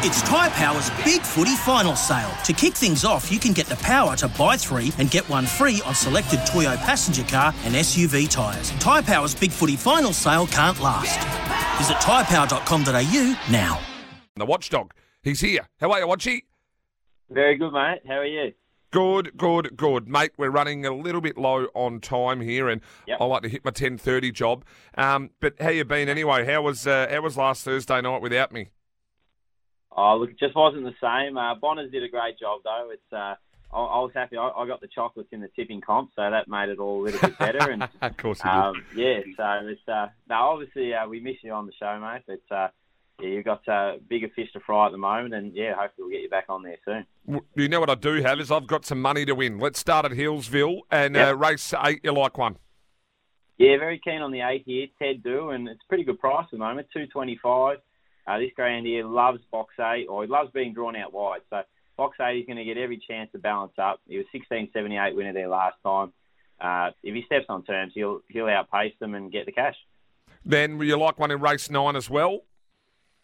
It's Tyre Power's Big Footy Final Sale. To kick things off, you can get the power to buy three and get one free on selected Toyo passenger car and SUV tyres. Tyre Power's Big Footy Final Sale can't last. Visit tyrepower.com.au now. The watchdog. He's here. How are you, Watchy? Very good, mate. How are you? Good, good, good, mate. We're running a little bit low on time here, and Yep. I like to hit my ten thirty job. Um, but how you been anyway? How was uh, how was last Thursday night without me? Oh, look, it just wasn't the same. Uh, Bonners did a great job, though. It's uh, I, I was happy. I, I got the chocolates in the tipping comp, so that made it all a little bit better. And of course you did. um, yeah, so it's uh, now obviously uh, we miss you on the show, mate. But uh, yeah, you've got uh, bigger fish to fry at the moment, and yeah, hopefully we'll get you back on there soon. You know what I do have is I've got some money to win. Let's start at Healesville and uh, race eight. You like one? Yeah, very keen on the eight here, Ted Do, and it's a pretty good price at the moment, two twenty five. Uh, this greyhound here loves box eight, or he loves being drawn out wide. So box eight, he's going to get every chance to balance up. He was sixteen seventy eight winner there last time. Uh, if he steps on terms, he'll he'll outpace them and get the cash. Then will you like one in race nine as well?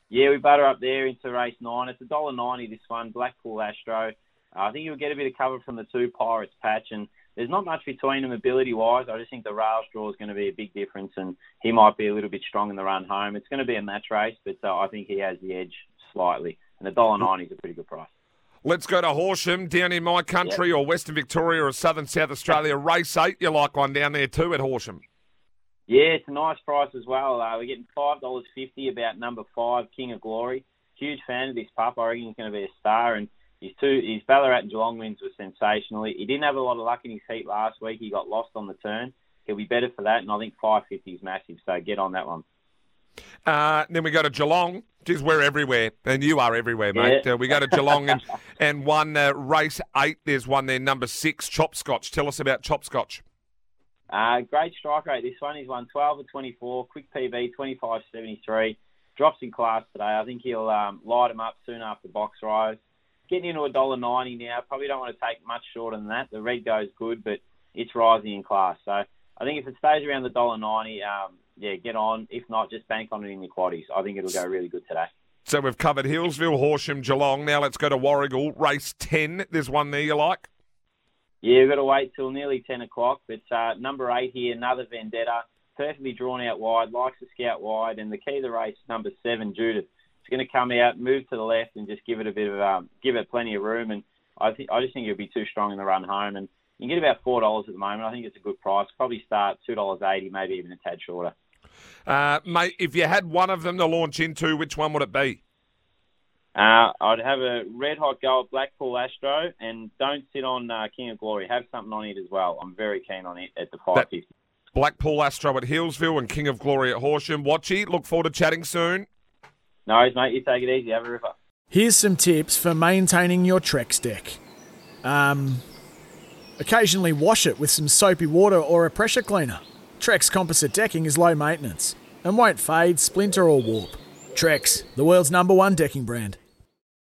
Yeah, we butter up there into race nine. It's a dollar ninety this one. Blackpool Astro. Uh, I think you'll get a bit of cover from the two Pirates patch, and there's not much between them ability wise. I just think the rails draw is going to be a big difference, and he might be a little bit strong in the run home. It's going to be a match race, but uh, I think he has the edge slightly. And the dollar ninety is a pretty good price. Let's go to Horsham, down in my country, or Western Victoria, or Southern South Australia. Race eight. You like one down there too at Horsham? Yeah, it's a nice price as well. Uh, we're getting five dollars fifty about number five, King of Glory. Huge fan of this pup. I reckon he's going to be a star. And his two, his Ballarat and Geelong wins were sensational. He didn't have a lot of luck in his heat last week. He got lost on the turn. He'll be better for that, and I think five fifty is massive. So get on that one. Uh, then we go to Geelong. Geez, we're everywhere, and you are everywhere, mate. Yeah. Uh, we go to Geelong and and one uh, race eight. There's one there, number six, Chopscotch. Tell us about Chopscotch. Uh, great strike rate. This one he's won 12 or 24. Quick PB 25.73. Drops in class today. I think he'll um, light him up soon after box rise. Getting into a dollar ninety now. Probably don't want to take much shorter than that. The red goes good, but it's rising in class. So I think if it stays around the dollar ninety, um, yeah, get on. If not, just bank on it in your quaddies. I think it'll go really good today. So we've covered Healesville, Horsham, Geelong. Now let's go to Warragul. Race 10. There's one there you like? Yeah, we've got to wait till nearly 10 o'clock. But uh, number eight here, another Vendetta, perfectly drawn out wide, likes to scout wide. And the key to the race, number seven, Judith. It's going to come out, move to the left, and just give it a bit of, um, give it plenty of room. And I think I just think it'll be too strong in the run home. And you can get about four dollars at the moment. I think it's a good price. Probably start two dollars eighty, maybe even a tad shorter. Uh, mate, if you had one of them to launch into, which one would it be? Uh, I'd have a red hot go at Blackpool Astro, and don't sit on uh, King of Glory. Have something on it as well. I'm very keen on it at the five fifty. Blackpool Astro at Healesville and King of Glory at Horsham. Watchy, look forward to chatting soon. No worries, mate. You take it easy. Have a ripper. Here's some tips for maintaining your Trex deck. Um, occasionally wash it with some soapy water or a pressure cleaner. Trex composite decking is low maintenance and won't fade, splinter, or warp. Trex, the world's number one decking brand.